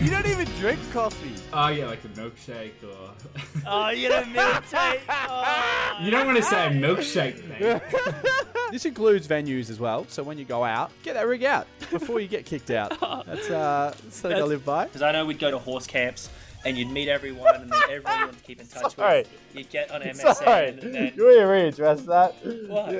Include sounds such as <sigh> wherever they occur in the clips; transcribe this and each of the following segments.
You don't even drink coffee. Oh yeah, like a milkshake or. <laughs> Oh, you don't <laughs> meditate. Oh. you don't want to say a milkshake thing. <laughs> This includes venues as well. So when you go out, get that rig out before you get kicked out. That's uh, something I live by. Because I know we'd go to horse camps and you'd meet everyone and then <laughs> everyone you want to keep in touch Sorry. with. You'd get on MSN and then. you want readdress that? What?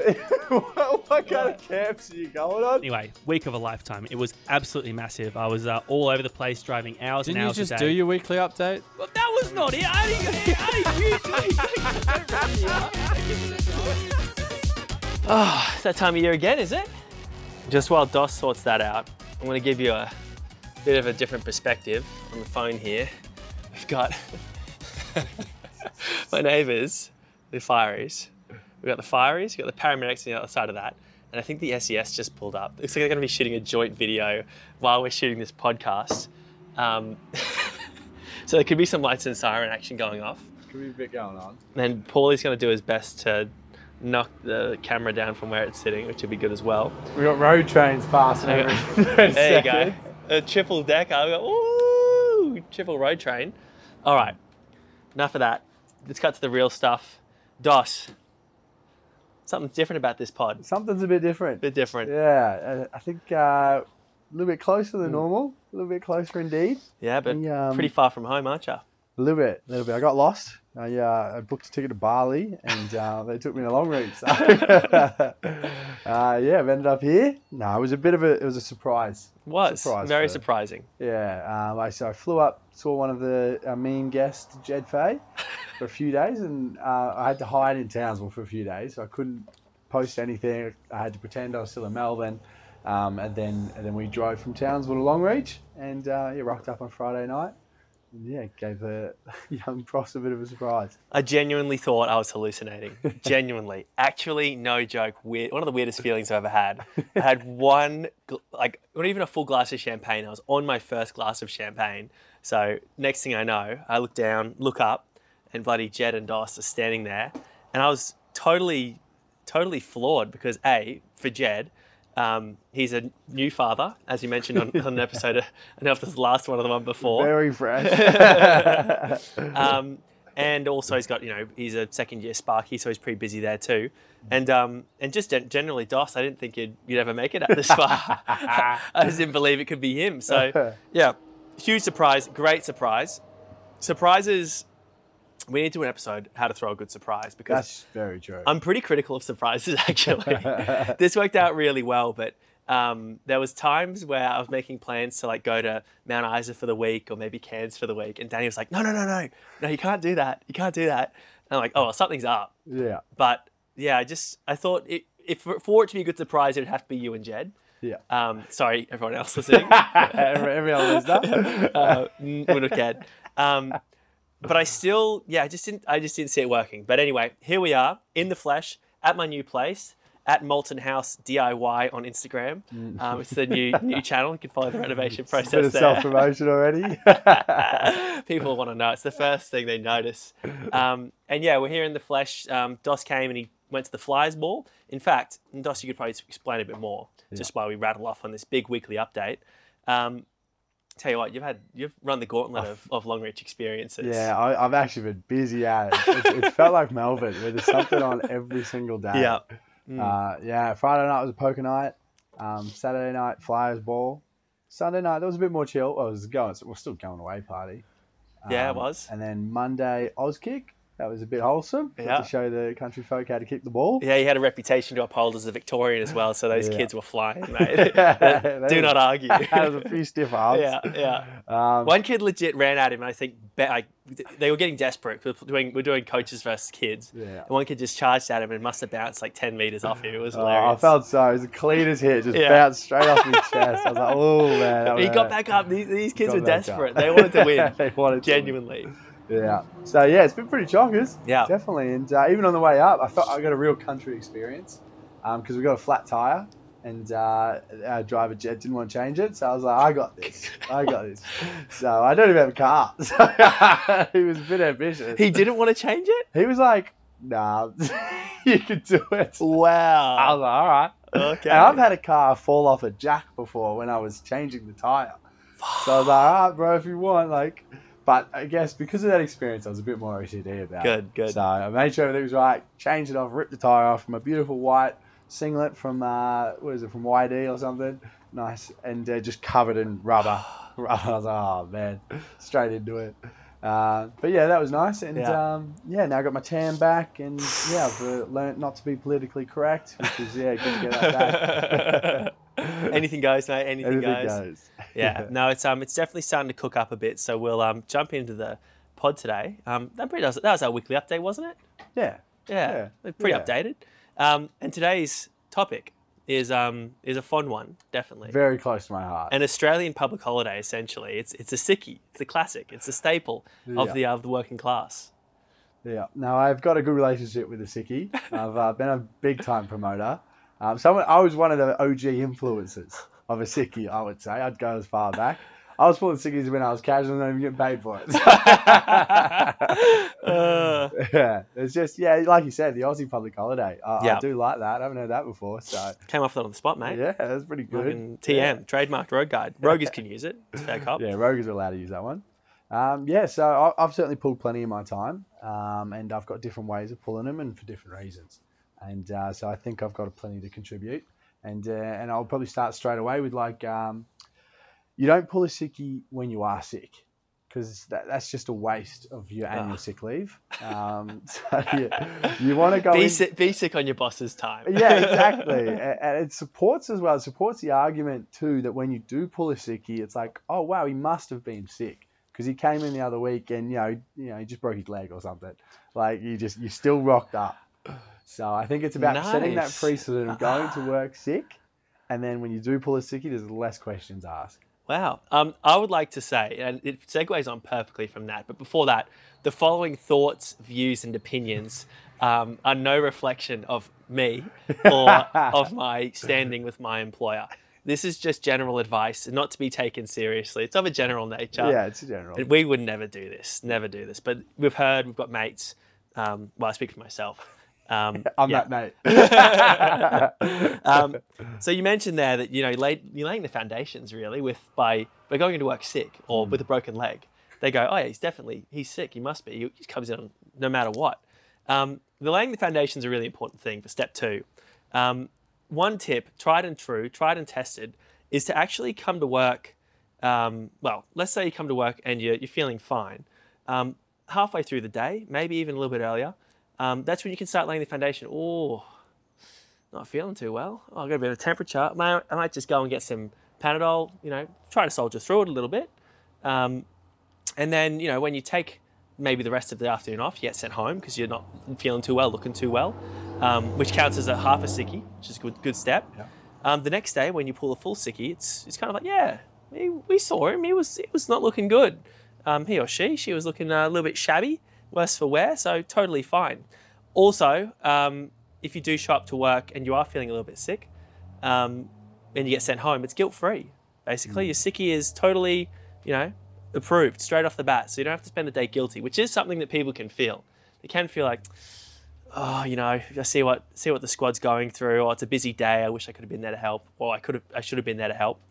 <laughs> what, what kind What? of camps are you going on? Anyway, week of a lifetime. It was absolutely massive. I was uh, all over the place, driving hours Didn't and you just a do your weekly update? Well, that was not it. How did you, how did you? Oh, it's that time of year again, is it? Just while Dos sorts that out, I'm going to give you a bit of a different perspective on the phone here. We've got <laughs> my neighbours, the fireys. We've got the fireys, we've got the paramedics on the other side of that. And I think the SES just pulled up. Looks like they're going to be shooting a joint video while we're shooting this podcast. Um, <laughs> so there could be some lights and siren action going off. Could be a bit going on. And Paulie's going to do his best to knock the camera down from where it's sitting, which would be good as well. We got road trains passing There you go. A triple decker. We got, ooh, triple road train. All right. Enough of that. Let's cut to the real stuff. Dos. Something's different about this pod. Something's a bit different. A bit different. Yeah, I I think uh, a little bit closer than normal. A little bit closer indeed. Yeah, but We, um, pretty far from home, aren't you? A little bit, a little bit. I got lost. I, uh, I booked a ticket to Bali, and uh, <laughs> they took me on a long route. So, <laughs> uh, yeah, I've ended up here. No, it was a bit of a, it was a surprise. Was. surprise Very for- surprising. Yeah, um, I, so I flew up, saw one of the uh, mean guests, Jed Fay, <laughs> for a few days, and uh, I had to hide in Townsville for a few days, so I couldn't post anything. I had to pretend I was still in Melbourne, um, and then and then we drove from Townsville to Longreach, and uh, yeah, rocked up on Friday night. Yeah, gave the <laughs> young Pross a bit of a surprise. I genuinely thought I was hallucinating. <laughs> genuinely. Actually, no joke. Weird. One of the weirdest feelings I've ever had. I had one, like, not even a full glass of champagne. I was on my first glass of champagne. So, next thing I know, I look down, look up, and bloody Jed and Dos are standing there. And I was totally, totally floored because, A, for Jed, um, he's a new father, as you mentioned on, on an <laughs> episode. I don't know this is the last one of the one before. Very fresh. <laughs> um, and also he's got you know he's a second year Sparky, so he's pretty busy there too. And um, and just gen- generally Dos, I didn't think you'd you'd ever make it out this far. <laughs> I just didn't believe it could be him. So yeah, huge surprise, great surprise. Surprises. We need to do an episode how to throw a good surprise because That's very true. I'm pretty critical of surprises <laughs> actually. <laughs> this worked out really well, but um, there was times where I was making plans to like go to Mount Isa for the week or maybe Cairns for the week, and Danny was like, "No, no, no, no, no, you can't do that. You can't do that." And I'm like, "Oh, well, something's up." yeah, But yeah, I just I thought it, if for it to be a good surprise, it would have to be you and Jed. yeah. Um, sorry, everyone else <laughs> listening. every, every other stuff. uh, mm, would have cared. Um, but I still, yeah, I just didn't, I just didn't see it working. But anyway, here we are in the flesh at my new place at Molten House DIY on Instagram. Um, it's the new new channel. You can follow the renovation <laughs> process. Bit process of self promotion already. <laughs> People want to know. It's the first thing they notice. Um, and yeah, we're here in the flesh. Um, Dos came and he went to the Flyers Ball. In fact, Dos, you could probably explain a bit more just while we rattle off on this big weekly update. Um, tell you what, you've had you've run the gauntlet of, of Longreach experiences. Yeah, I, I've actually been busy at it. It, it felt like Melbourne, where there's something on every single day. Yeah. Uh, yeah, Friday night was a poker night. Um, Saturday night, Flyers ball. Sunday night, there was a bit more chill. Well, it was going, we're still going away party. Yeah, it Um, was. And then Monday, Auskick. That was a bit wholesome. Yeah. To show the country folk how to kick the ball. Yeah, he had a reputation to uphold as a Victorian as well, so those Yeah. kids were flying, <laughs> mate. <laughs> Do not argue. <laughs> That was a few stiff arms. yeah, yeah. Um, One kid legit ran at him, and I think like they were getting desperate. We're doing we're doing coaches versus kids. Yeah. And one kid just charged at him and must have bounced like ten meters off him. It was Oh. I felt so. It was the cleanest hit, just Yeah. bounced straight off his chest. I was like, oh man. he got back up. These, these kids were back up. desperate. They wanted to win. they wanted to win. Yeah. So yeah, it's been pretty chockers. Yeah. Definitely. And uh, even on the way up, I felt I got a real country experience because we got a flat tire. And uh, our driver Jed didn't want to change it, so I was like, "I got this, I got this." <laughs> So I don't even have a car. <laughs> So he was a bit ambitious. He didn't want to change it. He was like, "Nah, <laughs> you can do it." Wow. I was like, "All right." Okay. And I've had a car fall off a jack before when I was changing the tire. So I was like, all right, bro, if you want, like. But I guess because of that experience, I was a bit more OCD about it. Good, good. So I made sure everything was right, changed it off, ripped the tire off from a beautiful white singlet from uh, what is it from YD or something, nice, and uh, just covered in rubber. rubber. <sighs> <laughs> I was like, oh man, straight into it. Uh, but yeah, that was nice, and Yeah. um, yeah now I got my tan back, and yeah, I've uh, learned not to be politically correct, which is yeah, good to get that back. <laughs> <laughs> Anything goes, mate. Anything, Everything goes. goes. Yeah. <laughs> No, it's um, it's definitely starting to cook up a bit. So we'll um, jump into the pod today. Um, that pretty does, that was our weekly update, wasn't it? yeah. Yeah, Yeah, pretty yeah. updated. Um, and today's topic is um, is a fun one, definitely. Very close to my heart. An Australian public holiday, essentially. It's it's a sickie. It's a classic. It's a staple of Yeah. the of the working class. Yeah. Now I've got a good relationship with the Sickie. I've uh, been a big time promoter. Um, someone I was one of the OG influencers of a Sickie. I would say I'd go as far back. I was pulling Sickies when I was casual and not even getting paid for it. <laughs> Uh, yeah, it's just yeah, like you said, the Aussie public holiday. I, Yeah. I do like that. I haven't heard that before, so came off that on the spot, mate. yeah, that's pretty good. Fucking TM, trademarked road guide. Rogers can use it. It's fair cop. <laughs> Yeah, Rogers are allowed to use that one. Um, yeah, so I, I've certainly pulled plenty in my time, um, and I've got different ways of pulling them and for different reasons. And uh, so I think I've got plenty to contribute. And uh, and I'll probably start straight away with like, um, you don't pull a sickie when you are sick, because that, that's just a waste of your annual Ah. sick leave. Um, <laughs> so you, you want to go Be, in- sick, be sick on your boss's time. yeah, <laughs> exactly. And it supports as well. It supports the argument too that when you do pull a sickie, it's like, oh wow, he must have been sick because he came in the other week and you know, you know, he just broke his leg or something. Like you just you still rocked up. So I think it's about setting that precedent of going to work <laughs> sick, and then when you do pull a sickie, there's less questions asked. Wow. Um, I would like to say, and it segues on perfectly from that, but before that, the following thoughts, views, and opinions um, are no reflection of me or <laughs> of my standing with my employer. This is just general advice, not to be taken seriously. It's of a general nature. yeah, it's general. We would never do this, never do this. But we've heard, we've got mates. Um, well, I speak for myself. Um, <laughs> I'm yeah. that mate. <laughs> <laughs> um, so you mentioned there that you know lay, you're laying the foundations really with by by going into work sick or with a broken leg. They go, oh yeah, he's definitely he's sick. He must be. He just comes in no matter what. Um, the laying the foundations is a really important thing for step two. Um, one tip, tried and true, tried and tested, is to actually come to work. Um, well, let's say you come to work and you're, you're feeling fine. Um, halfway through the day, maybe even a little bit earlier, um, that's when you can start laying the foundation. Oh, not feeling too well. Oh, I've got a bit of a temperature. I might just go and get some Panadol, you know, try to soldier through it a little bit. Um, and then, you know, when you take maybe the rest of the afternoon off, you get sent home because you're not feeling too well, looking too well, um, which counts as a half a sickie, which is a good, good step. Yeah. Um, the next day, when you pull a full sickie, it's, it's kind of like, yeah, we, we saw him. He was, he was not looking good. Um, he or she, she was looking a little bit shabby, worse for wear, so totally fine. Also, um, if you do show up to work and you are feeling a little bit sick, um, and you get sent home, it's guilt free. Basically, your sickie is totally, you know, approved straight off the bat, so you don't have to spend the day guilty, which is something that people can feel. They can feel like, oh, you know, I see what see what the squad's going through, or it's a busy day. I wish I could have been there to help, or I could have, I should have been there to help.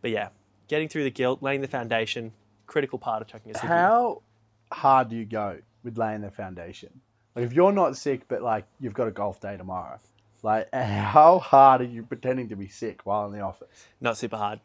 But yeah, getting through the guilt, laying the foundation, critical part of chucking a sickie. How hard do you go with laying the foundation? Like if you're not sick, but like you've got a golf day tomorrow, like <laughs> how hard are you pretending to be sick while in the office? Not super hard.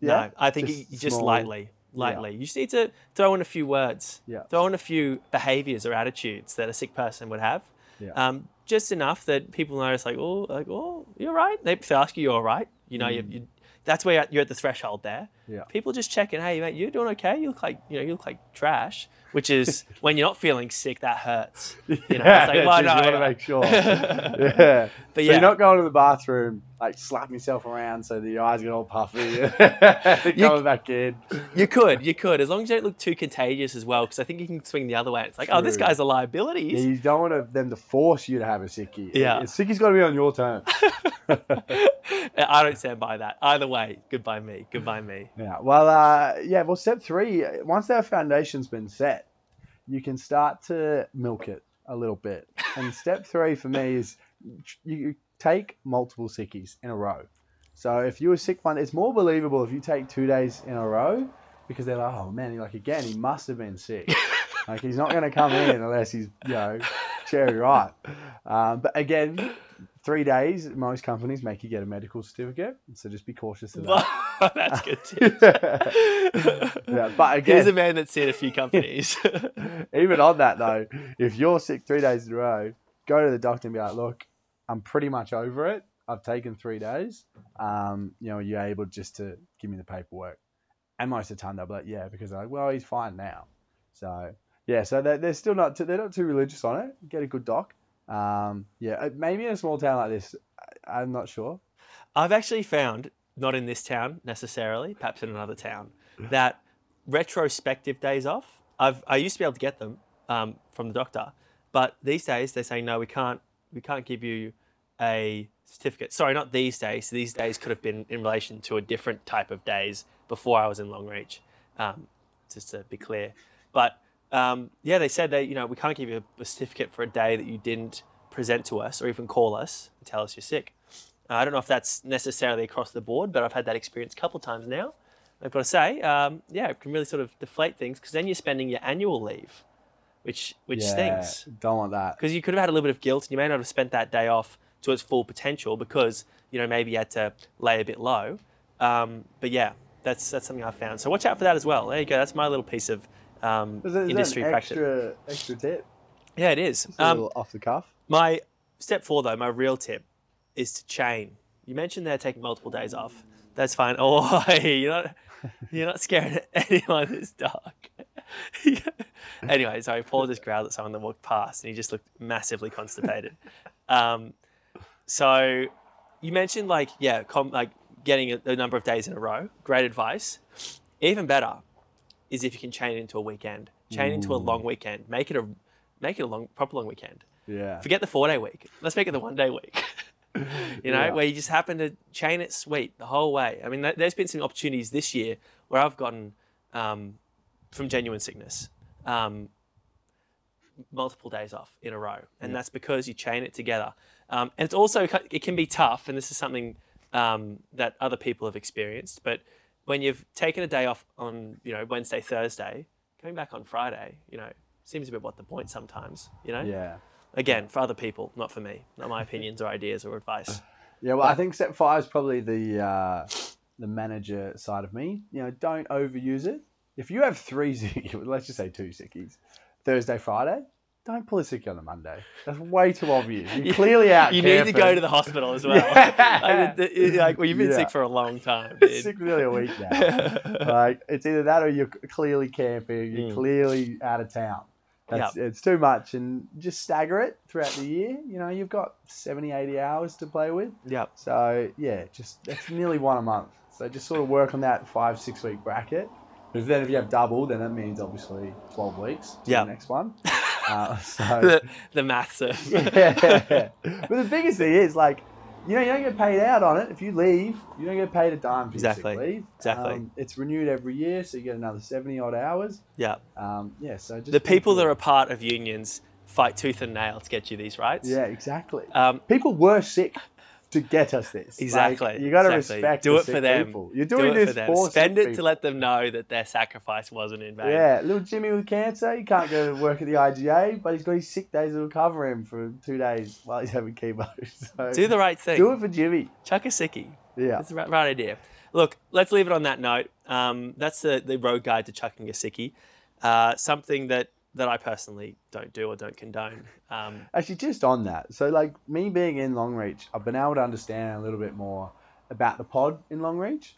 Yeah, No, I think Just you, just small- lightly, lightly. You just need to throw in a few words, Yeah. throw in a few behaviors or attitudes that a sick person would have. Yeah. Um, just enough that people notice, like, oh, like, oh, you're right. They, ask you, you're all right. You know, you, you, that's where you're at the threshold there. Yeah. People just checking, hey, mate, you're doing okay? You look like, you know, you look like trash. Which is <laughs> when you're not feeling sick, that hurts. <laughs> You know, yeah, it's like, well, geez, no, you want to make sure. <laughs> yeah, But so yeah. you're not going to the bathroom like slapping yourself around so that your eyes get all puffy. Coming back in. You could, you could, as long as you don't look too contagious as well, because I think you can swing the other way. It's like, oh, this guy's a liability. Yeah, you don't want them to force you to have a sickie. Yeah. a sickie's got to be on your terms. I don't stand by that. Either way, goodbye me, goodbye me. Yeah. Well, uh, yeah. Well, step three, once that foundation's been set, you can start to milk it a little bit. And step <laughs> three for me is you take multiple sickies in a row. So if you were sick one, it's more believable if you take two days in a row because they're like, oh man, like again, he must have been sick. <laughs> like he's not going to come in unless he's you know cherry ripe. Um, but again, three days, most companies make you get a medical certificate, so just be cautious of that. <laughs> That's good too. <laughs> yeah, but Here's a man that's seen a few companies. <laughs> even on that though, if you're sick three days in a row, go to the doctor and be like, look, I'm pretty much over it. I've taken three days. Um, you know, you're able just to give me the paperwork. And most of the time they'll be like, yeah, because they're like, well, he's fine now. So yeah, so they're, they're still not too, they're not too religious on it. Get a good doc. Um, yeah, uh, maybe in a small town like this, I'm not sure. I've actually found, not in this town necessarily, perhaps in another town, that retrospective days off. I've I used to be able to get them um, from the doctor, but these days they say no, we can't we can't give you a certificate. Sorry, not these days. These days could have been in relation to a different type of days before I was in Longreach. Um, just to be clear, but um, yeah, they said that, you know we can't give you a certificate for a day that you didn't present to us or even call us and tell us you're sick. Uh, I don't know if that's necessarily across the board, but I've had that experience a couple of times now. I've got to say, um, yeah, it can really sort of deflate things because then you're spending your annual leave, which which yeah, stinks Don't want that. because you could have had a little bit of guilt and you may not have spent that day off to its full potential because you know maybe you had to lay a bit low. Um, but yeah, that's that's something I've found. So watch out for that as well. There you go. That's my little piece of um, Is that- is that an industry practice. extra, extra tip? Yeah, it is. Just a Um, little off the cuff. my step four, though, my real tip is to chain. You mentioned they're taking multiple days off. That's fine. <laughs> Oh, you're not, you're not scaring <laughs> anyone this dark. <laughs> anyway, sorry, Paul just growled at someone that walked past, and he just looked massively constipated. um, so you mentioned like yeah, com- like getting a, a number of days in a row. Great advice. Even better is if you can chain it into a weekend. Chain into a long weekend. Make it a make it a long proper long weekend. Yeah. Forget the four day week. Let's make it the one day week. <laughs> you know, Yeah. where you just happen to chain it sweet the whole way. I mean, th- there's been some opportunities this year where I've gotten um, from genuine sickness um, multiple days off in a row, and that's because you chain it together. Um, and it's also it can be tough, and this is something um, that other people have experienced. But when you've taken a day off on you know Wednesday, Thursday, coming back on Friday, you know, seems a bit what the point sometimes. You know. Yeah. Again, for other people, not for me. Not my opinions or ideas or advice. <sighs> Yeah, well, I think step five is probably the uh, the manager side of me. You know, don't overuse it. If you have three <laughs> sickies, let's just say two sickies, Thursday, Friday, don't pull a sickie on the Monday. That's way too obvious. <laughs> You're clearly out. You need to go to the hospital as <laughs> well. Yeah. like, the- the- like, well, you've been Yeah. sick for a long time, dude. sick nearly a week now. like it's either that or you're clearly camping. You're Mm. clearly out of town. That's, It's too much, and just stagger it throughout the year. You know, you've got 70, 80 hours to play with. Yep. So yeah, just that's nearly one a month. So just sort of work on that five six week bracket. Because then if you have double, then that means obviously twelve weeks. To Yep. The next one. <laughs> Uh, so the, the maths of. <laughs> yeah. But the biggest thing is like, you know, you don't get paid out on it. If you leave, you don't get paid a dime for Exactly. your sick leave. Exactly. Um, it's renewed every year, so you get another seventy odd hours. yeah. Um, yeah. So just The people that are a part of unions fight tooth and nail to get you these rights. yeah, exactly. Um, people were sick to get us this. Like, Exactly. you got to exactly. respect. Do it for them. People. You're Do doing it this for them. for Spend it to let them know that their sacrifice wasn't in vain. Yeah, little Jimmy with cancer, he can't go to work at the IGA, but he's got his sick days that'll cover him for two days while he's having chemo. <laughs> So Do the right thing. do it for Jimmy. Chuck a sickie. Yeah. That's the right, right idea. Look, let's leave it on that note. Um, that's the, the road guide to chucking a sickie. Uh, something that, that I personally don't do or don't condone. Um, Actually, just on that, so like me being in Longreach, I've been able to understand a little bit more about the pod in Longreach.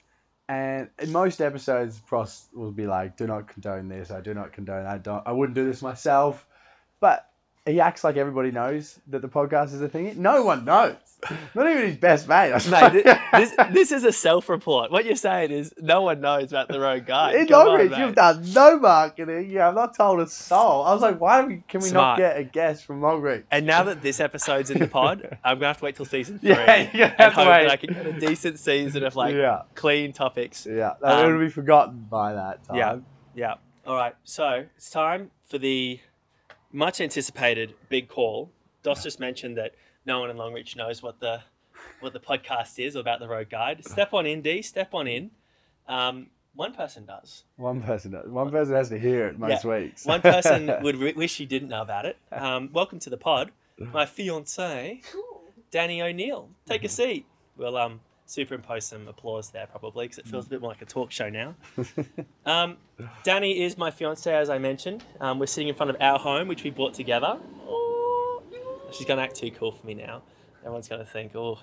And in most episodes, Pross will be like, "Do not condone this. I do not condone. I don't. I wouldn't do this myself." But he acts like everybody knows that the podcast is a thing. No one knows. Not even his best mate. mate, thi- this, this is a self-report. What you're saying is no one knows about the road guy. In Come on, Longreach, mate. you've done no marketing. You have not told a soul. I was like, why we, can we Smart. not get a guest from Longreach? And now that this episode's in the pod, <laughs> I'm gonna have to wait till season three. Yeah, you're and to hope wait. that I can get a decent season of like Yeah. clean topics. Yeah, that Um, would be forgotten by that time. Yeah. Yeah. All right. So it's time for the much anticipated big call. Dos just mentioned that no one in Longreach knows what the what the podcast is or about the road guide, step on in, D. Step on in. Um, one person does. One person. does- One person has to hear it most weeks. One person <laughs> would re- wish he didn't know about it. Um, welcome to the pod, my fiance, Danny O'Neill. Take a seat. We'll um, superimpose some applause there probably because it feels a bit more like a talk show now. <laughs> Um, Danny is my fiance, as I mentioned. Um, we're sitting in front of our home, which we bought together. Oh, she's going to act too cool for me now. Everyone's going to think, oh,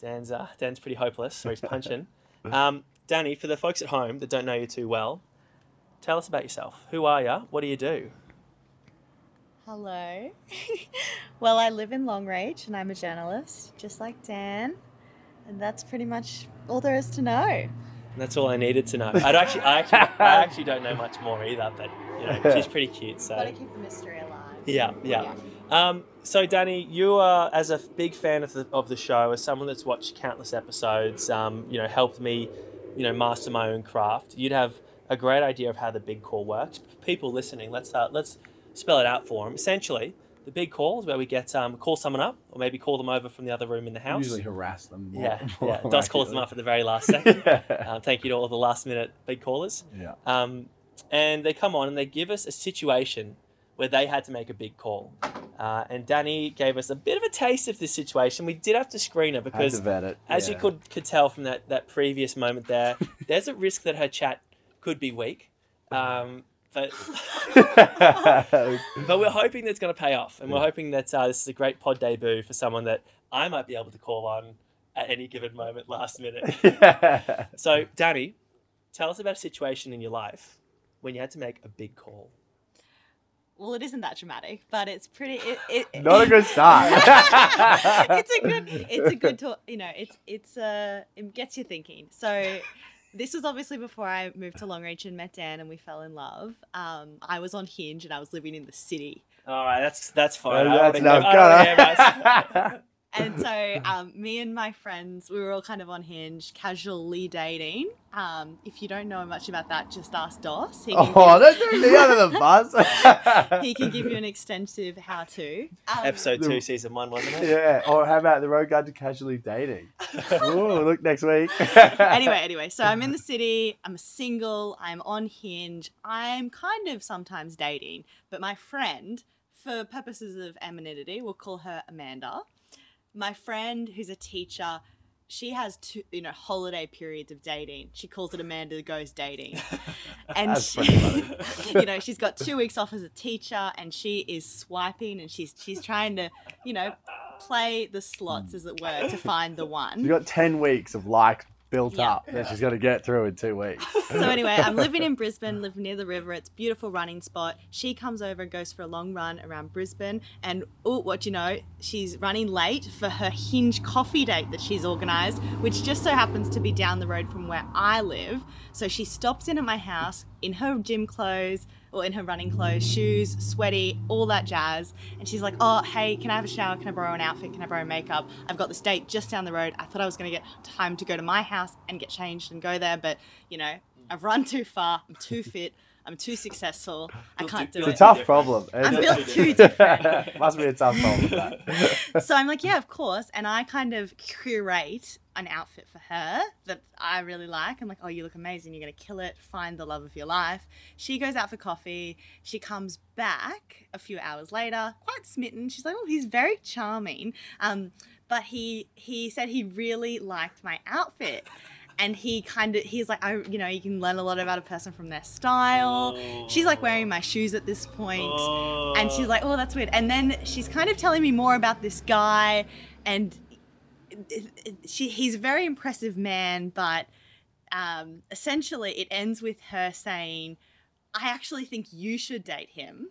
Dan's, uh, Dan's pretty hopeless, so he's <laughs> punching. Um, Danny, for the folks at home that don't know you too well, tell us about yourself. Who are you? What do you do? Hello. <laughs> well, I live in Longreach and I'm a journalist, just like Dan. And that's pretty much all there is to know. And that's all I needed to know. I don't actually, I actually, I <laughs> actually don't know much more either, but you know, she's pretty cute. So Gotta keep the mystery alive. Yeah, yeah. Um, so Danny, you are as a big fan of the of the show, as someone that's watched countless episodes, um, you know, helped me, you know, master my own craft. You'd have a great idea of how the big call works. People listening, let's uh, let's spell it out for them. Essentially, the big calls where we get um, call someone up, or maybe call them over from the other room in the house. Usually harass them. more- yeah, <laughs> more yeah. Calls them up at the very last second. yeah. <laughs> um, thank you to all the last minute big callers. yeah. Um, and they come on and they give us a situation where they had to make a big call. Uh, and Danny gave us a bit of a taste of this situation. We did have to screen her because, it. as you could could tell from that, that previous moment there, <laughs> there's a risk that her chat could be weak. Um, but <laughs> but we're hoping that it's going to pay off, and we're hoping that uh, this is a great pod debut for someone that I might be able to call on at any given moment, last minute. yeah. <laughs> So, Danny, tell us about a situation in your life when you had to make a big call. Well, it isn't that dramatic, but it's pretty. It, it, <laughs> Not a good start. it's a good. It's a good talk. You know, it's it's uh, it gets you thinking. So, this was obviously before I moved to Longreach and met Dan, and we fell in love. Um, I was on Hinge, and I was living in the city. All right, that's that's fine. Well, I that's wanna enough. hear- I wanna hear about- Got And so, <laughs> um, me and my friends, we were all kind of on Hinge, casually dating. Um, if you don't know much about that, just ask Dos. He can, Oh, don't throw me under the bus. give, <laughs> he can give you an extensive how-to. Um, Episode two, season one, wasn't it? yeah. Or how about the road guide to casually dating? <laughs> Ooh, look next week. anyway, anyway, so I'm in the city. I'm single. I'm on Hinge. I'm kind of sometimes dating, but my friend, for purposes of anonymity, we'll call her Amanda. My friend, who's a teacher, she has two, you know, holiday periods of dating. She calls it Amanda goes dating, <laughs> and she, <laughs> you know, she's got two weeks off as a teacher, and she is swiping, and she's she's trying to, you know, play the slots, hmm. as it were, to find the one. She's got 10 weeks of like built Yeah. up that she's got to get through in two weeks. <laughs> so anyway, I'm living in <laughs> Brisbane, live near the river. It's a beautiful running spot. She comes over and goes for a long run around Brisbane. And oh, what do you know? She's running late for her Hinge coffee date that she's organised, which just so happens to be down the road from where I live. So she stops in at my house in her gym clothes or in her running clothes, shoes, sweaty, all that jazz. And she's like, Oh, hey, can I have a shower? Can I borrow an outfit? Can I borrow makeup? I've got this date just down the road. I thought I was going to get time to go to my house and get changed and go there, but you know, I've run too far. I'm too fit. I'm too successful. I can't do it. It's a tough problem. I'm It's- built too <laughs> different. Must be a tough problem. So I'm like, yeah, of course. And I kind of curate an outfit for her that I really like. I'm like, oh, you look amazing. You're going to kill it. Find the love of your life. She goes out for coffee. She comes back a few hours later, quite smitten. She's like, oh, he's very charming. Um, but he he said he really liked my outfit. And he kind of, he's like, I, you know, you can learn a lot about a person from their style. She's like wearing my shoes at this point. And she's like, oh, that's weird. And then she's kind of telling me more about this guy, and she he's a very impressive man, but um, essentially it ends with her saying, I actually think you should date him.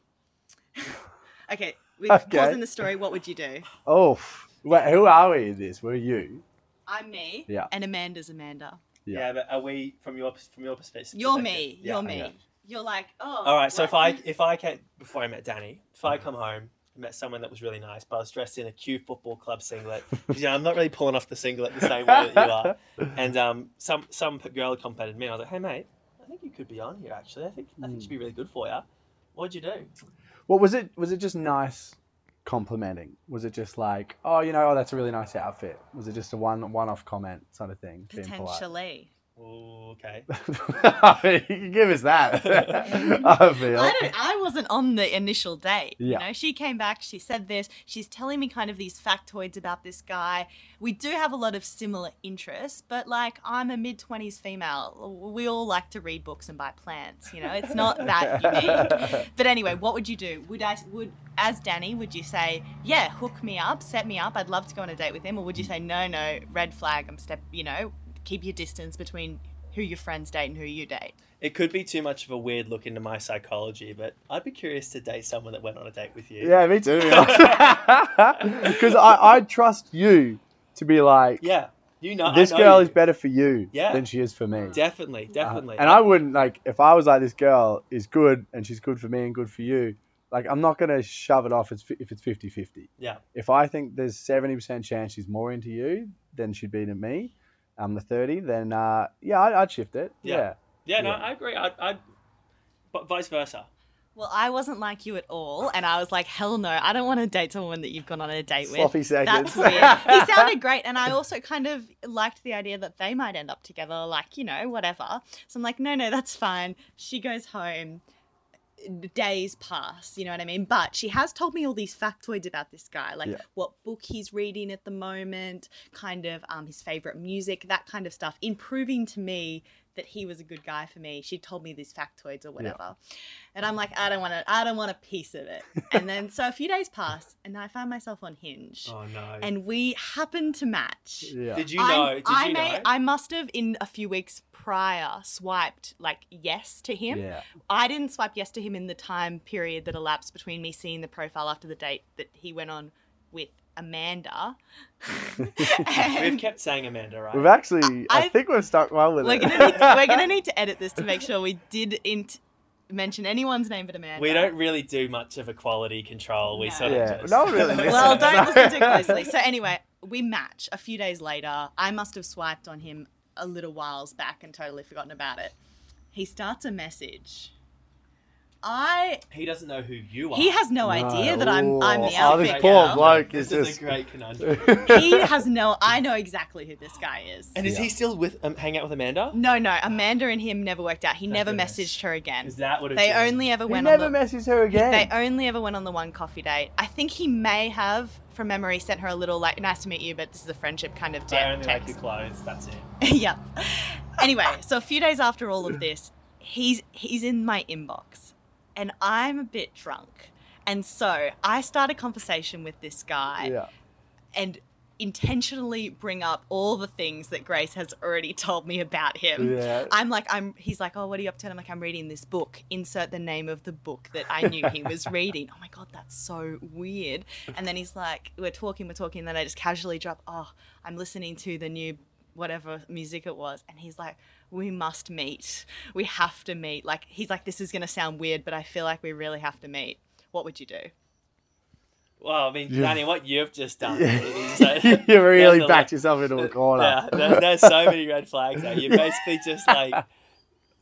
<laughs> okay, with Okay. pausing the story, what would you do? Oh, wait, who are we in this? We're you. I'm me, Yeah. and Amanda's Amanda. Yeah. Yeah, but are we from your from your perspective? You're me. Yeah, You're me. okay. You're like, oh. All right. So if I if I came before I met Danny, if I come home. I Met someone that was really nice, but I was dressed in a Q football club singlet. 'Cause, You know, I'm not really pulling off the singlet the same way that you are. <laughs> And um, some some girl complimented me. I was like, "Hey, mate, I think you could be on here. Actually, I think I think she'd be really good for you." What'd you do? Well, was it was it just nice complimenting? Was it just like, oh, you know, oh, that's a really nice outfit? Was it just a one one off comment sort of thing? being polite? Potentially. Ooh, okay. <laughs> you can give us that. <laughs> I feel. I don't. I wasn't on the initial date. Yeah. You know, she came back. She said this. She's telling me kind of these factoids about this guy. We do have a lot of similar interests, but like I'm a mid twenties female. We all like to read books and buy plants. You know, it's not that <laughs> unique. But anyway, what would you do? Would I would as Danny? Would you say, yeah, hook me up, set me up? I'd love to go on a date with him, or would you say, no, no, red flag. I'm step. You know, keep your distance between who your friends date and who you date. It could be too much of a weird look into my psychology, but I'd be curious to date someone that went on a date with you. Yeah, me too. Because <laughs> I, I trust you to be like, Yeah. You know, this know girl you. is better for you Yeah. than she is for me. Definitely, Uh, definitely. and I wouldn't like if I was like this girl is good and she's good for me and good for you. Like I'm not gonna shove it off if if it's 50-50. Yeah. If I think there's seventy percent chance she's more into you than she'd be to me, I'm the thirty. Then uh, yeah, I'd, I'd shift it. Yeah. Yeah. yeah, no, yeah. I agree. I, I, but vice versa. Well, I wasn't like you at all, and I was like, hell no, I don't want to date someone that you've gone on a date with. Sloppy seconds. That's weird. he <laughs> sounded great, and I also kind of liked the idea that they might end up together, like, you know, whatever. So I'm like, no, no, that's fine. She goes home. Days pass, you know what I mean? But she has told me all these factoids about this guy, like Yeah. what book he's reading at the moment, kind of um, his favorite music, that kind of stuff, in proving to me that he was a good guy for me. She told me these factoids or whatever, and I'm like, I don't want to, I don't want a piece of it. <laughs> And then so a few days passed, and I found myself on Hinge Oh no. and we happened to match. yeah. Did you I- know? Did I you may, know? I must have in a few weeks prior swiped like yes to him. Yeah. I didn't swipe yes to him in the time period that elapsed between me seeing the profile after the date that he went on with Amanda. <laughs> We've kept saying Amanda, right? We've actually, I, I- think we've stuck well with we're it. gonna need, we're gonna <laughs> need to edit this to make sure we didn't mention anyone's name but Amanda. We don't really do much of a quality control. We No. sort of yeah. just. No really <laughs> well, don't listen too closely. So anyway, we match a few days later. I must have swiped on him a little whiles back and totally forgotten about it. He starts a message. I He doesn't know who you are. he has no idea that I'm I'm the Ooh. Oh, outfit this poor girl. bloke This is is just. a great conundrum. <laughs> He has no. I know exactly who this guy is. And is Yeah. he still with um, hang out with Amanda? No, no. Amanda and him never worked out. He Thank never goodness. messaged her again. Is that what it They is? only ever He went never on the. messaged her again. They only ever went on the one coffee date. I think he may have, from memory, sent her a little like, "Nice to meet you," but this is a friendship kind of I te- only like text. your clothes. That's it. <laughs> yeah. Anyway, so a few days after all of this, he's he's in my inbox, and I'm a bit drunk, and so I start a conversation with this guy, yeah. and intentionally bring up all the things that Grace has already <laughs> told me about him. Yeah. I'm like, I'm. He's like, oh, what are you up to? And I'm like, I'm reading this book. Insert the name of the book that I knew he was <laughs> reading. Oh my god, that's so weird. And then he's like, we're talking, we're talking. And then I just casually drop, oh, I'm listening to the new whatever music it was. And he's like, we must meet. We have to meet. Like, he's like, this is gonna sound weird, but I feel like we really have to meet. What would you do? Well, I mean, You- Danny, what you've just done is uh, <laughs> you really backed lot- yourself into a corner. Yeah, there, there's so many red flags there. You're basically just like,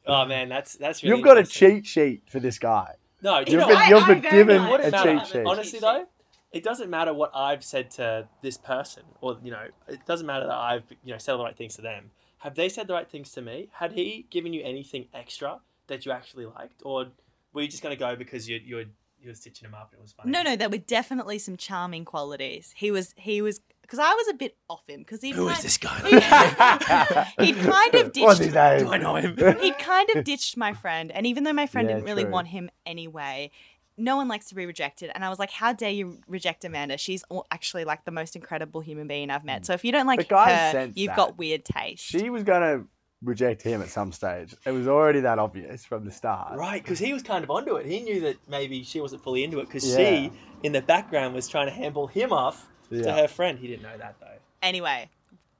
oh <laughs> man, that's that's really. You've got a cheat sheet for this guy. No, you You've know been, what? you've I been very given much- Wouldn't a matter. cheat sheet. Honestly, though, it doesn't matter what I've said to this person, or you know, it doesn't matter that I've you know said the right things to them. Have they said the right things to me? Had he given you anything extra that you actually liked, or were you just gonna go because you you were you were stitching him up and it was funny? No, no, there were definitely some charming qualities. He was, he was, because I was a bit off him because he. Who is this guy? <laughs> He'd kind of What's ditched- his name? Do I know him? He'd kind of ditched my friend, and even though my friend Yeah, didn't really true. want him anyway, no one likes to be rejected. And I was like, "How dare you reject Amanda? She's actually like the most incredible human being I've met. Mm. So if you don't like her, you've that. got weird taste." She was going to reject him at some stage. It was already that obvious from the start. Right, because he was kind of onto it. He knew that maybe she wasn't fully into it because Yeah. she, in the background, was trying to handle him off to her friend. He didn't know that though. Anyway,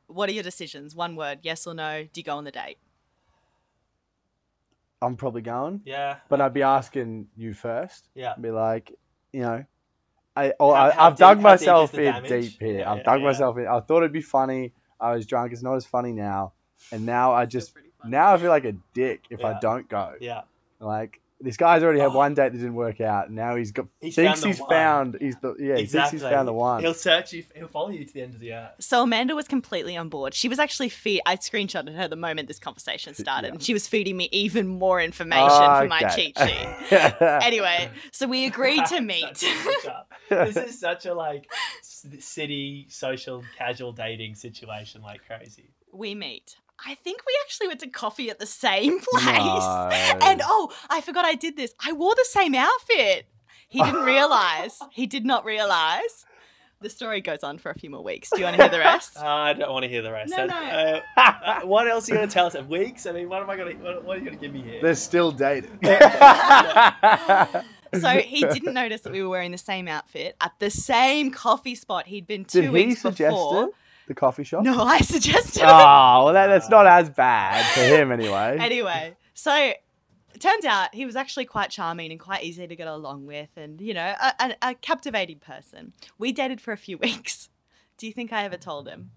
what are your decisions? One word: yes or no? Do you go on the date? I'm probably going, Yeah. but I'd be asking you first. Yeah. Be like, you know, I, or How- I how I've deep- dug how deep myself in damage? deep here. Yeah, I've yeah, dug yeah. myself in. I thought it'd be funny. I was drunk. It's not as funny now. And now I just now I feel like a dick if I don't go. Yeah. Like this guy's already had oh. one date that didn't work out. Now he's got He's thinks found the he's one. found he's the yeah he thinks he's found the one. He'll search you. He'll follow you to the end of the earth. So Amanda was completely on board. She was actually feed. I screenshotted her the moment this conversation started, Yeah. and she was feeding me even more information Oh, for my cheat sheet. <laughs> anyway, so we agreed to meet. <laughs> Such a good job. this is such a like city social casual dating situation, like crazy. we meet. I think we actually went to coffee at the same <laughs> place. No. And oh, I forgot I did this. I wore the same outfit. He didn't <laughs> realize. he did not realize. The story goes on for a few more weeks. Do you want to hear the rest? <laughs> Uh, I don't want to hear the rest. No, Uh, no. uh, what else are you going to tell us? Weeks? I mean, what am I going to? What, what are you going to give me here? They're still dating. so he didn't notice that we were wearing the same outfit at the same coffee spot he'd been two Did he weeks suggest before. it? The coffee shop? No, I <laughs> suggested. Oh, well, that, that's not as bad for him anyway. <laughs> Anyway, so it turns out he was actually quite charming and quite easy to get along with, and you know, a, a, a captivating person. We dated for a few <laughs> weeks. Do you think I ever told him?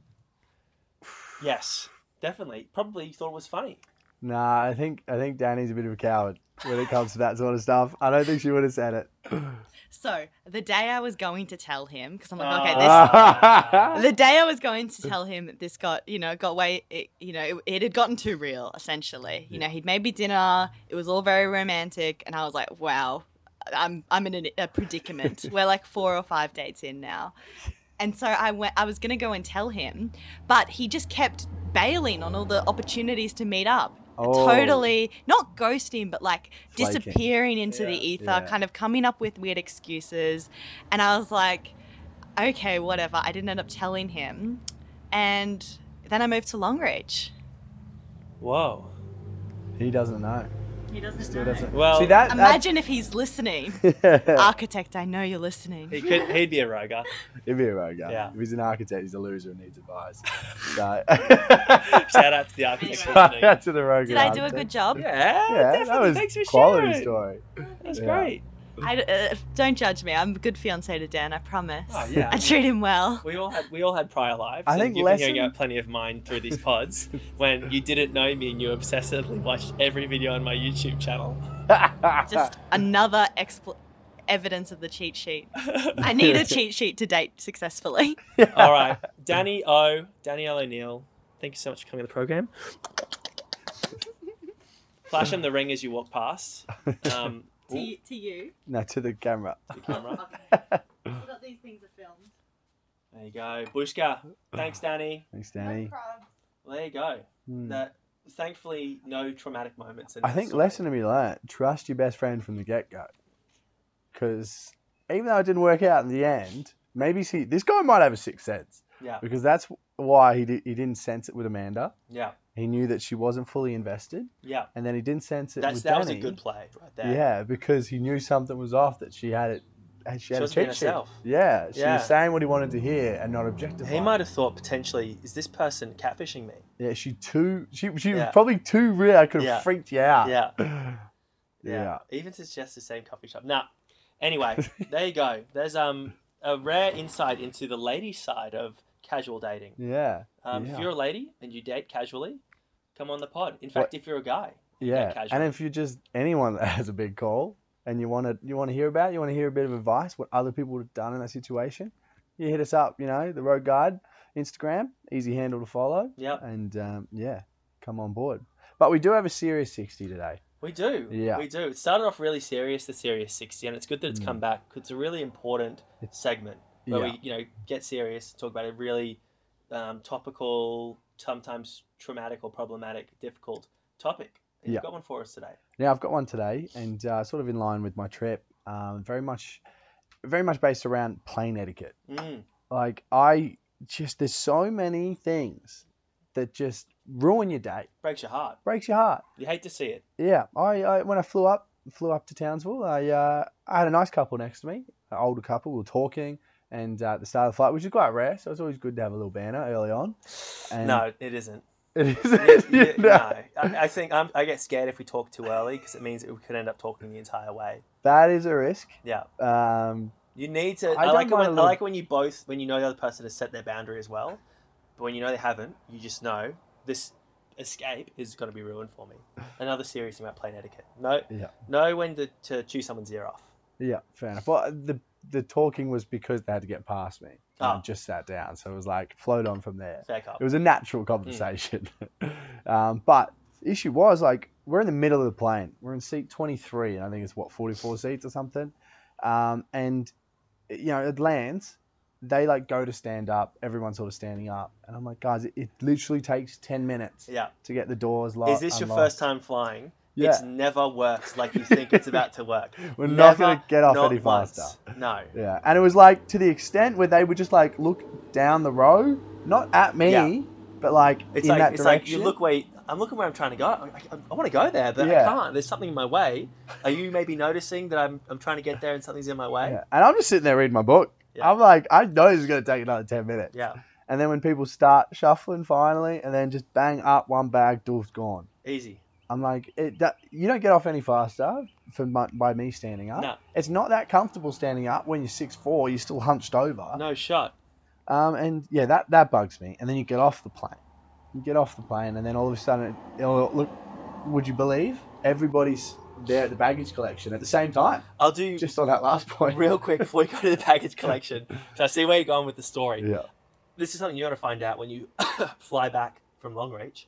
yes, definitely. Probably thought it was funny. Nah, I think I think Danny's a bit of a coward when it comes to that sort of stuff. I don't think she would have said it. <clears throat> So the day I was going to tell him, because I'm like, okay, Ah. this. <laughs> The day I was going to tell him this got, you know, got way, it, you know, it, it had gotten too real. Essentially, you know, he'd made me dinner. It was all very romantic, and I was like, wow, I'm I'm in a, a predicament. <laughs> We're like four or five dates in now, and so I went. I was gonna go and tell him, but he just kept bailing on all the opportunities to meet up. Oh. Totally not ghosting, but like Flaking. disappearing into the ether, yeah. kind of coming up with weird excuses. And I was like, okay, whatever. I didn't end up telling him. And then I moved to Longreach. Whoa. he doesn't know. He doesn't Still doesn't. Well, See that? Imagine if he's listening. <laughs> Architect, I know you're listening. he could. He'd be a roger. <laughs> He'd be a rogue guy. Yeah. If he's an architect, he's a loser and needs advice. <laughs> So, Shout out to the architect. Shout out to the rogue Did I do a good job? Yeah, Yeah, that definitely. was Thanks for quality sharing. story. That's Yeah. great. I, uh, don't judge me. I'm a good fiance to Dan, I promise. Oh, yeah. I treat him well. We all had we all had prior lives. I think you've been hearing out plenty of mine through these pods <laughs> when you didn't know me and you obsessively watched every video on my YouTube channel. <laughs> Just another expl- evidence of the cheat sheet. I need a <laughs> cheat sheet to date successfully. all right, Danny O, Danielle O'Neill. Thank you so much for coming to the program. Flash him the ring as you walk past. Um, To, you, to you. no, to the camera. the camera. Okay. <laughs> Forgot these things are filmed. There you go, Bushka. Thanks, Danny. Thanks, Danny. Well, there you go. Hmm. That thankfully no traumatic moments. I think story. lesson to be learnt: trust your best friend from the get go. Because even though it didn't work out in the end, maybe see this guy might have a sixth sense Yeah, because that's why he did, he didn't sense it with Amanda. yeah, He knew that she wasn't fully invested, yeah. and then he didn't sense it That's with that was a Danny. good play right there. Yeah, because he knew something was off. That she had it. and She had She a wasn't being cheat sheet. herself. Yeah, she Yeah. was saying what he wanted to hear and not objectifying. He might have thought potentially, is this person catfishing me? Yeah, she too. She she Yeah. was probably too real. I could have Yeah. freaked you out. Yeah. <laughs> yeah. Yeah. Even if it's just the same coffee shop. Nah. Anyway, <laughs> there you go. There's um a rare insight into the lady side of casual dating. Yeah. Um, Yeah. If you're a lady and you date casually, come on the pod. In fact, if you're a guy, Yeah, and if you're just anyone <laughs> that has a big call and you want to you want to hear about, it, you want to hear a bit of advice, what other people have done in that situation, you hit us up. You know, the Road Guide Instagram, easy handle to follow, yep, and um, yeah, come on board. But we do have a serious sixty today. we do. Yeah. We do. It started off really serious, the serious 60, and it's good that it's Mm. come back it's a really important It's- segment where Yeah. we, you know, get serious, talk about a really um, topical, sometimes traumatic or problematic, difficult topic. And Yeah. You've got one for us today. Yeah, I've got one today, and uh, sort of in line with my trip, um, very much, very much based around plane etiquette. Mm. Like I just there's so many things that just ruin your day, Breaks your heart. breaks your heart. You hate to see it. Yeah, I, I when I flew up, flew up to Townsville, I uh, I had a nice couple next to me, an older couple. We were talking, and uh, at the start of the flight, which is quite rare, so it's always good to have a little banner early on. And no, it isn't. <laughs> it is. Yeah, yeah, <laughs> No. I, I think I'm, I get scared if we talk too early because it means we could end up talking the entire way. That is a risk. Yeah, Um, you need to. I I, like it when I like it when you both when you know the other person has set their boundary as well, but when you know they haven't, you just know this. escape is going to be ruined for me. Another serious thing about plane etiquette. No, Yeah. know when to, to chew someone's ear off. Yeah, fair enough. Well, the the talking was because they had to get past me. And I Ah. just sat down, so it was like flowed on from there. It was a natural conversation. <laughs> um, but the issue was like we're in the middle of the plane. We're in seat 23, and I think it's what 44 seats or something. Um, and you know, it lands. They like go to stand up. Everyone's sort of standing up, and I'm like, guys, it, it literally takes 10 minutes Yeah. to get the doors locked. Is this your first time flying? Yeah. It's never worked like you think it's about to work. <laughs> We're not gonna get off any once. faster. No. Yeah, and it was like to the extent where they would just like look down the row, not at me, Yeah. but like It's in like that it's direction. like you look where I'm looking where I'm trying to go. I, I, I want to go there, but Yeah. I can't. There's something in my way. Are you maybe noticing that I'm I'm trying to get there and something's in my way? Yeah. And I'm just sitting there reading my book. I'm like, I know this is going to take another 10 minutes. Yeah. And then when people start shuffling finally, and then just bang up one bag, doof's gone. Easy. I'm like, it, that, you don't get off any faster for my, by me standing up. No. It's not that comfortable standing up when you're 6'4", you're still hunched over. No shot. Um, and yeah, that, that bugs me. And then you get off the plane. You get off the plane, and then all of a sudden, look, would you believe everybody's there at the baggage collection at the same time? I'll do Just on that last point. real quick before we go to the baggage <laughs> collection. So I see where you're going with the story. Yeah. This is something you got to find out when you <coughs> fly back from Longreach.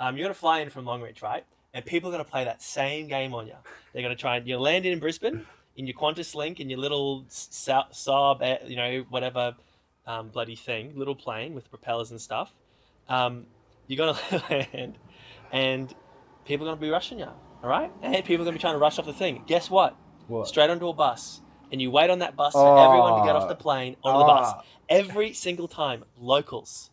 Um, you're going to fly in from Longreach, right? And people are going to play that same game on you. They're going to try and you land in Brisbane in your Qantas Link in your little Saab, eh, you know, whatever um, bloody thing, little plane with propellers and stuff. Um, you're going <laughs> to land, and people are going to be rushing you. All right, and people are going to be trying to rush off the thing. Guess what? What? Straight onto a bus, and you wait on that bus for everyone to get off the Oh. plane onto the bus Ah. every single time. Locals,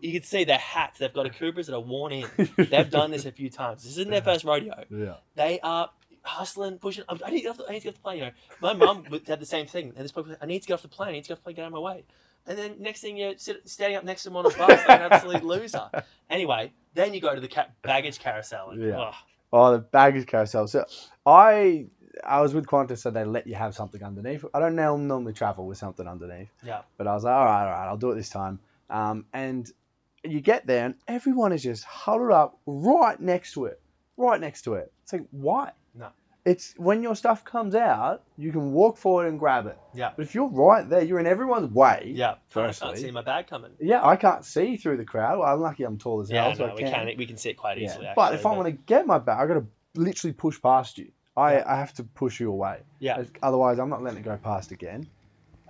you can see their hats. They've got a <laughs> Coopers that are worn in. <laughs> They've done this a few times. This isn't their first rodeo. Yeah. They are hustling, pushing. I need to get off the, I need to get off the plane. You know, my mum <laughs> would- had the same thing. And this like, I need to get off the plane. I need to get off the plane. Get out of my way. And then next thing you're sit, standing up next to them on a bus like an absolute loser. Anyway, then you go to the ca- baggage carousel. And, Yeah. oh, Oh, the baggage carousel. So I I was with Qantas, so they let you have something underneath. I don't normally travel with something underneath, yeah. but I was like, all right, all right, I'll do it this time. Um, and you get there, and everyone is just huddled up right next to it, right next to it. It's like, why? No. It's when your stuff comes out, you can walk forward and grab it. Yeah. But if you're right there, you're in everyone's way. Yeah. Firstly, I can't see my bag coming. Yeah, I can't see through the crowd. Well, I'm lucky I'm tall as hell, Yeah, so no, I we can. can we can see it quite Yeah, easily. but actually, if I want to get my bag, I've got to literally push past you. I, Yeah. I have to push you away. Yeah. Otherwise, I'm not letting it go past again.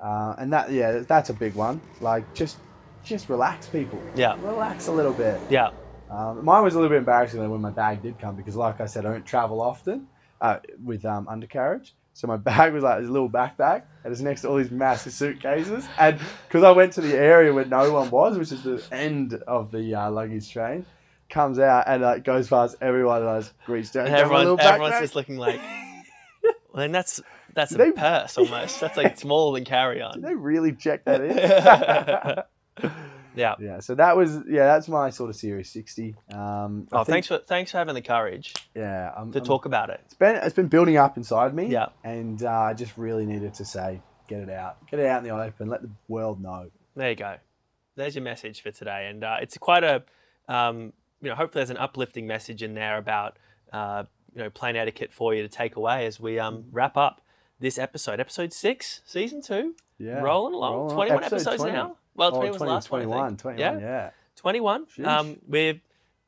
Uh, and that, yeah, that's a big one. Like, just, just relax, people. Yeah. Relax a little bit. Yeah. Um, mine was a little bit embarrassing though when my bag did come because, like I said, I don't travel often uh, with um, undercarriage. So my <laughs> bag was like this little backpack, and it's next to all these massive suitcases. And because I went to the area where no one was, which is the end of the uh, luggage train, comes out and like goes past everyone, and I just reached out. And and everyone, everyone's just looking like, <laughs> well, then that's that's a They- purse almost. That's like <laughs> smaller than carry on. Did they really check that in? Yeah. yeah. So that was yeah, that's my sort of series sixty. Um, I Oh, thanks for thanks for having the courage Yeah, I'm, to I'm- talk about it. It's been it's been building up inside me. Yeah. And uh, I just really needed to say, get it out, get it out in the open, let the world know. There you go. There's your message for today, and uh, it's quite a, um, you know, hopefully there's an uplifting message in there about, uh, you know, plane etiquette for you to take away as we um, wrap up this episode, episode six, season two, Yeah. rolling along, rolling 21 Episode episodes 20. now. Well, Oh, 20 was 20, last one. I think. 21, 21, Yeah, yeah. 21. Um, we've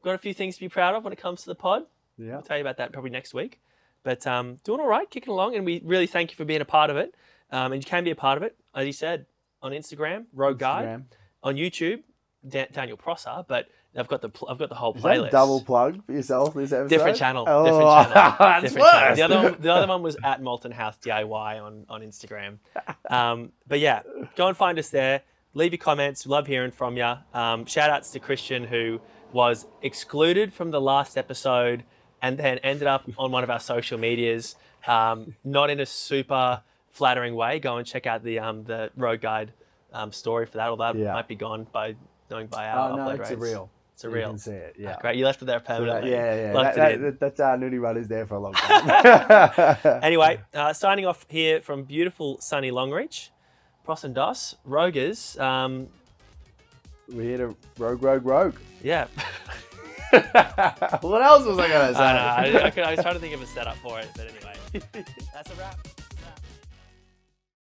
got a few things to be proud of when it comes to the pod. Yeah. I'll tell you about that probably next week. But um, doing all right, kicking along, and we really thank you for being a part of it. Um, and you can be a part of it, as you said, on Instagram, Rogue Guide, on YouTube, Dan- Daniel Prosser. But I've got the pl- I've got the whole Is playlist. double plug for yourself this episode? Different channel. Oh, different <laughs> channel. different channel. The other one, the other one was at Molten House DIY on on Instagram. <laughs> Um, but yeah, go and find us there. Leave your comments. Love hearing from you. Um, shout outs to Christian who was excluded from the last episode and then ended up on one of our social medias. Um, not in a super flattering way. Go and check out the um, the Rogue Guide um, story for that. Although that Yeah. might be gone by knowing by our Oh, no, upload it's a rates. real. It's a You real. can see it, yeah. Great, you left it there permanently. yeah, yeah. That, that, that, that uh, nudie run is there for a long <laughs> time. <laughs> Anyway, uh, signing off here from beautiful sunny Longreach, Pross and Dos, Rogers. Um, We're here to rogue, rogue, rogue. yeah. <laughs> <laughs> what else was I gonna say? I, know, I, I, could- I was trying to think of a setup for it, but anyway, <laughs> that's a wrap.